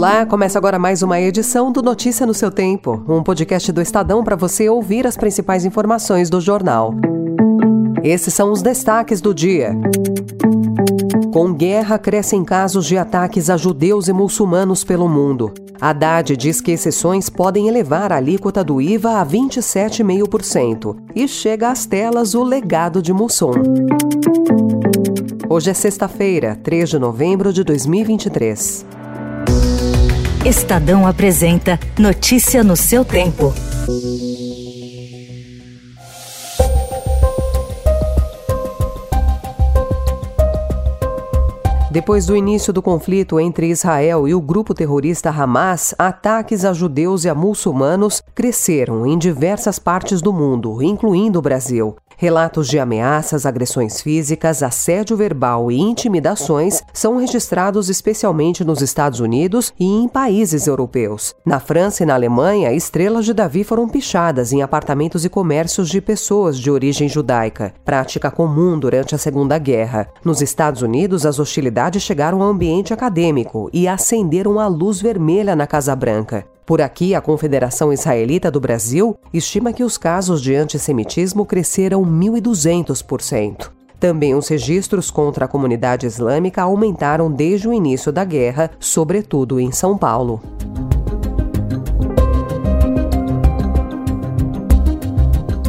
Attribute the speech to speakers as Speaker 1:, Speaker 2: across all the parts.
Speaker 1: Olá, começa agora mais uma edição do Notícia no seu Tempo, um podcast do Estadão para você ouvir as principais informações do jornal. Esses são os destaques do dia. Com guerra, crescem casos de ataques a judeus e muçulmanos pelo mundo. Haddad diz que exceções podem elevar a alíquota do IVA a 27,5% e chega às telas o legado de Mussum. Hoje é sexta-feira, 3 de novembro de 2023.
Speaker 2: Estadão apresenta Notícia no seu tempo.
Speaker 1: Depois do início do conflito entre Israel e o grupo terrorista Hamas, ataques a judeus e a muçulmanos cresceram em diversas partes do mundo, incluindo o Brasil. Relatos de ameaças, agressões físicas, assédio verbal e intimidações são registrados especialmente nos Estados Unidos e em países europeus. Na França e na Alemanha, estrelas de Davi foram pichadas em apartamentos e comércios de pessoas de origem judaica, prática comum durante a Segunda Guerra. Nos Estados Unidos, as hostilidades chegaram ao ambiente acadêmico e acenderam a luz vermelha na Casa Branca. Por aqui, a Confederação Israelita do Brasil estima que os casos de antissemitismo cresceram 1.200%. Também os registros contra a comunidade islâmica aumentaram desde o início da guerra, sobretudo em São Paulo.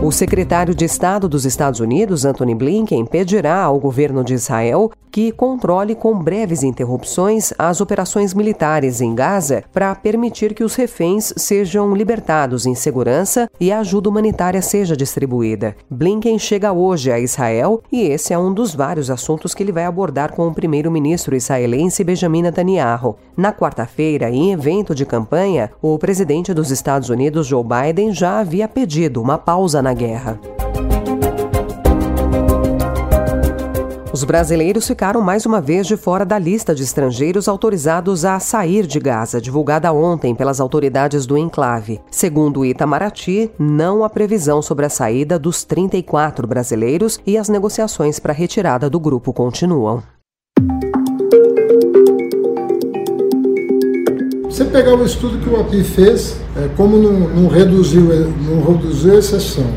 Speaker 1: O secretário de Estado dos Estados Unidos, Anthony Blinken, pedirá ao governo de Israel que controle com breves interrupções as operações militares em Gaza para permitir que os reféns sejam libertados em segurança e a ajuda humanitária seja distribuída. Blinken chega hoje a Israel e esse é um dos vários assuntos que ele vai abordar com o primeiro-ministro israelense Benjamin Netanyahu. Na quarta-feira, em evento de campanha, o presidente dos Estados Unidos, Joe Biden, já havia pedido uma pausa na na guerra. Os brasileiros ficaram mais uma vez de fora da lista de estrangeiros autorizados a sair de Gaza, divulgada ontem pelas autoridades do enclave. Segundo Itamaraty, não há previsão sobre a saída dos 34 brasileiros e as negociações para a retirada do grupo continuam.
Speaker 3: Pegar o estudo que o API fez, é, como não, não, reduziu, não reduziu a exceção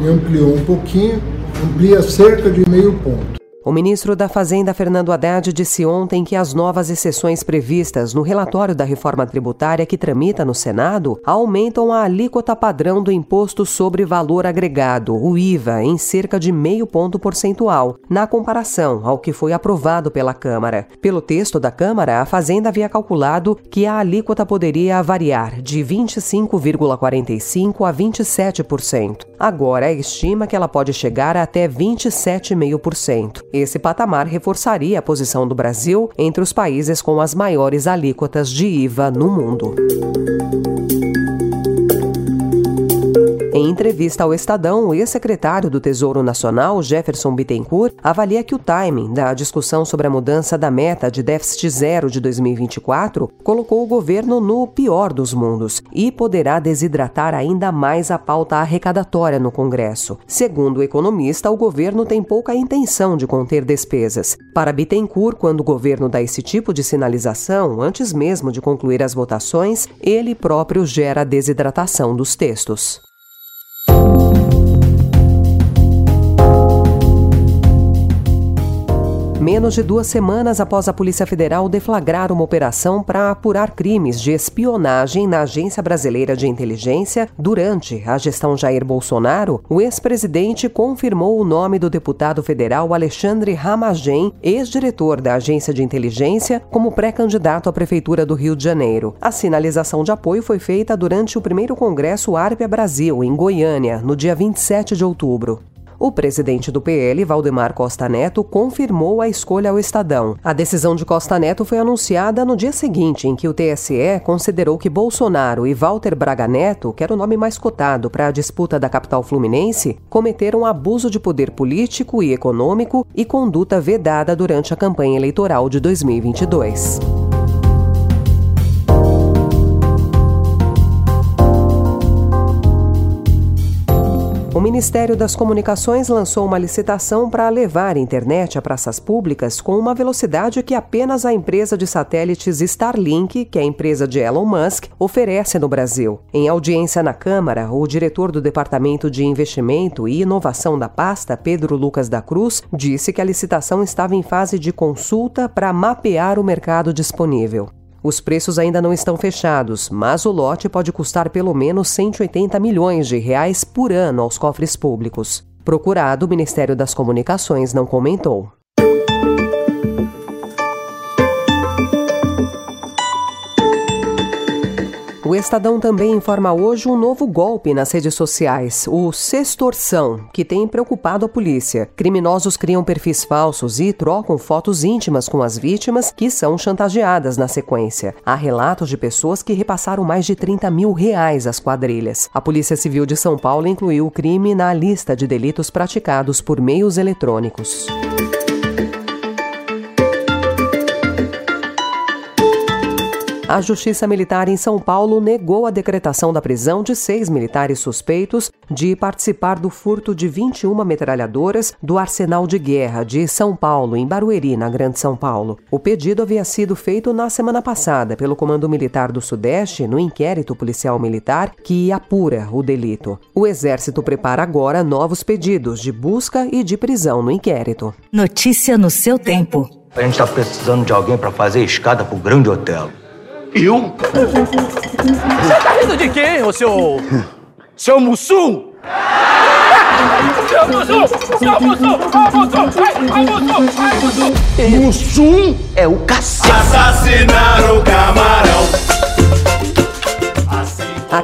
Speaker 3: e ampliou um pouquinho, amplia cerca de meio ponto.
Speaker 1: O ministro da Fazenda, Fernando Haddad, disse ontem que as novas exceções previstas no relatório da reforma tributária que tramita no Senado aumentam a alíquota padrão do Imposto sobre Valor Agregado, o IVA, em cerca de meio ponto percentual, na comparação ao que foi aprovado pela Câmara. Pelo texto da Câmara, a Fazenda havia calculado que a alíquota poderia variar de 25,45% a 27%. Agora, estima que ela pode chegar a até 27,5%. Esse patamar reforçaria a posição do Brasil entre os países com as maiores alíquotas de IVA no mundo. Entrevista ao Estadão, o ex-secretário do Tesouro Nacional, Jefferson Bittencourt, avalia que o timing da discussão sobre a mudança da meta de déficit zero de 2024 colocou o governo no pior dos mundos e poderá desidratar ainda mais a pauta arrecadatória no Congresso. Segundo o economista, o governo tem pouca intenção de conter despesas. Para Bittencourt, quando o governo dá esse tipo de sinalização, antes mesmo de concluir as votações, ele próprio gera desidratação dos textos. Menos de duas semanas após a Polícia Federal deflagrar uma operação para apurar crimes de espionagem na Agência Brasileira de Inteligência durante a gestão Jair Bolsonaro, o ex-presidente confirmou o nome do deputado federal Alexandre Ramagem, ex-diretor da Agência de Inteligência, como pré-candidato à Prefeitura do Rio de Janeiro. A sinalização de apoio foi feita durante o primeiro Congresso Árpia Brasil, em Goiânia, no dia 27 de outubro. O presidente do PL, Valdemar Costa Neto, confirmou a escolha ao Estadão. A decisão de Costa Neto foi anunciada no dia seguinte, em que o TSE considerou que Bolsonaro e Walter Braga Neto, que era o nome mais cotado para a disputa da capital fluminense, cometeram abuso de poder político e econômico e conduta vedada durante a campanha eleitoral de 2022. O Ministério das Comunicações lançou uma licitação para levar a internet a praças públicas com uma velocidade que apenas a empresa de satélites Starlink, que é a empresa de Elon Musk, oferece no Brasil. Em audiência na Câmara, o diretor do Departamento de Investimento e Inovação da pasta, Pedro Lucas da Cruz, disse que a licitação estava em fase de consulta para mapear o mercado disponível. Os preços ainda não estão fechados, mas o lote pode custar pelo menos 180 milhões de reais por ano aos cofres públicos. Procurado, o Ministério das Comunicações não comentou. O Estadão também informa hoje um novo golpe nas redes sociais, o Sextorção, que tem preocupado a polícia. Criminosos criam perfis falsos e trocam fotos íntimas com as vítimas, que são chantageadas na sequência. Há relatos de pessoas que repassaram mais de 30 mil reais às quadrilhas. A Polícia Civil de São Paulo incluiu o crime na lista de delitos praticados por meios eletrônicos. A Justiça Militar em São Paulo negou a decretação da prisão de seis militares suspeitos de participar do furto de 21 metralhadoras do Arsenal de Guerra de São Paulo, em Barueri, na Grande São Paulo. O pedido havia sido feito na semana passada pelo Comando Militar do Sudeste no inquérito policial militar que apura o delito. O Exército prepara agora novos pedidos de busca e de prisão no inquérito.
Speaker 2: Notícia no seu tempo.
Speaker 4: A gente está precisando de alguém para fazer escada pro Grande Hotel.
Speaker 5: Eu? Você tá rindo de quem, ô seu. seu Mussum? Seu Mussum! Seu Mussum! Ó, Mussum! Vai, vai, Mussum! Vai, Mussum!
Speaker 4: Mussum é o cacete.
Speaker 5: Assassinaram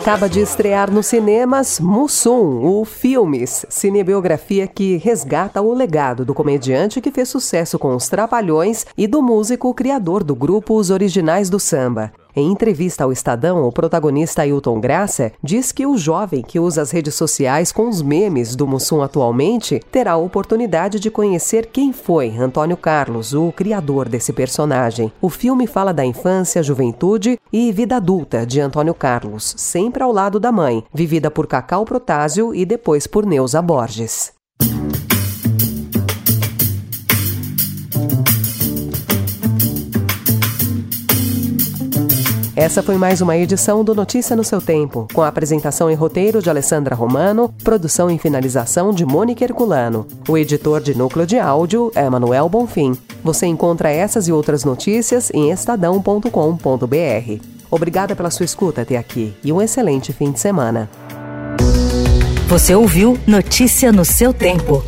Speaker 1: Acaba de estrear nos cinemas Mussum, o Filmes, cinebiografia que resgata o legado do comediante que fez sucesso com os Trapalhões e do músico criador do grupo Os Originais do Samba. Em entrevista ao Estadão, o protagonista Ailton Graça diz que o jovem que usa as redes sociais com os memes do Mussum atualmente terá a oportunidade de conhecer quem foi Antônio Carlos, o criador desse personagem. O filme fala da infância, juventude e vida adulta de Antônio Carlos, sempre ao lado da mãe, vivida por Cacau Protásio e depois por Neuza Borges. Essa foi mais uma edição do Notícia no seu tempo, com a apresentação e roteiro de Alessandra Romano, produção e finalização de Mônica Herculano. O editor de núcleo de áudio é Manuel Bonfim. Você encontra essas e outras notícias em estadão.com.br. Obrigada pela sua escuta até aqui e um excelente fim de semana.
Speaker 2: Você ouviu Notícia no seu tempo.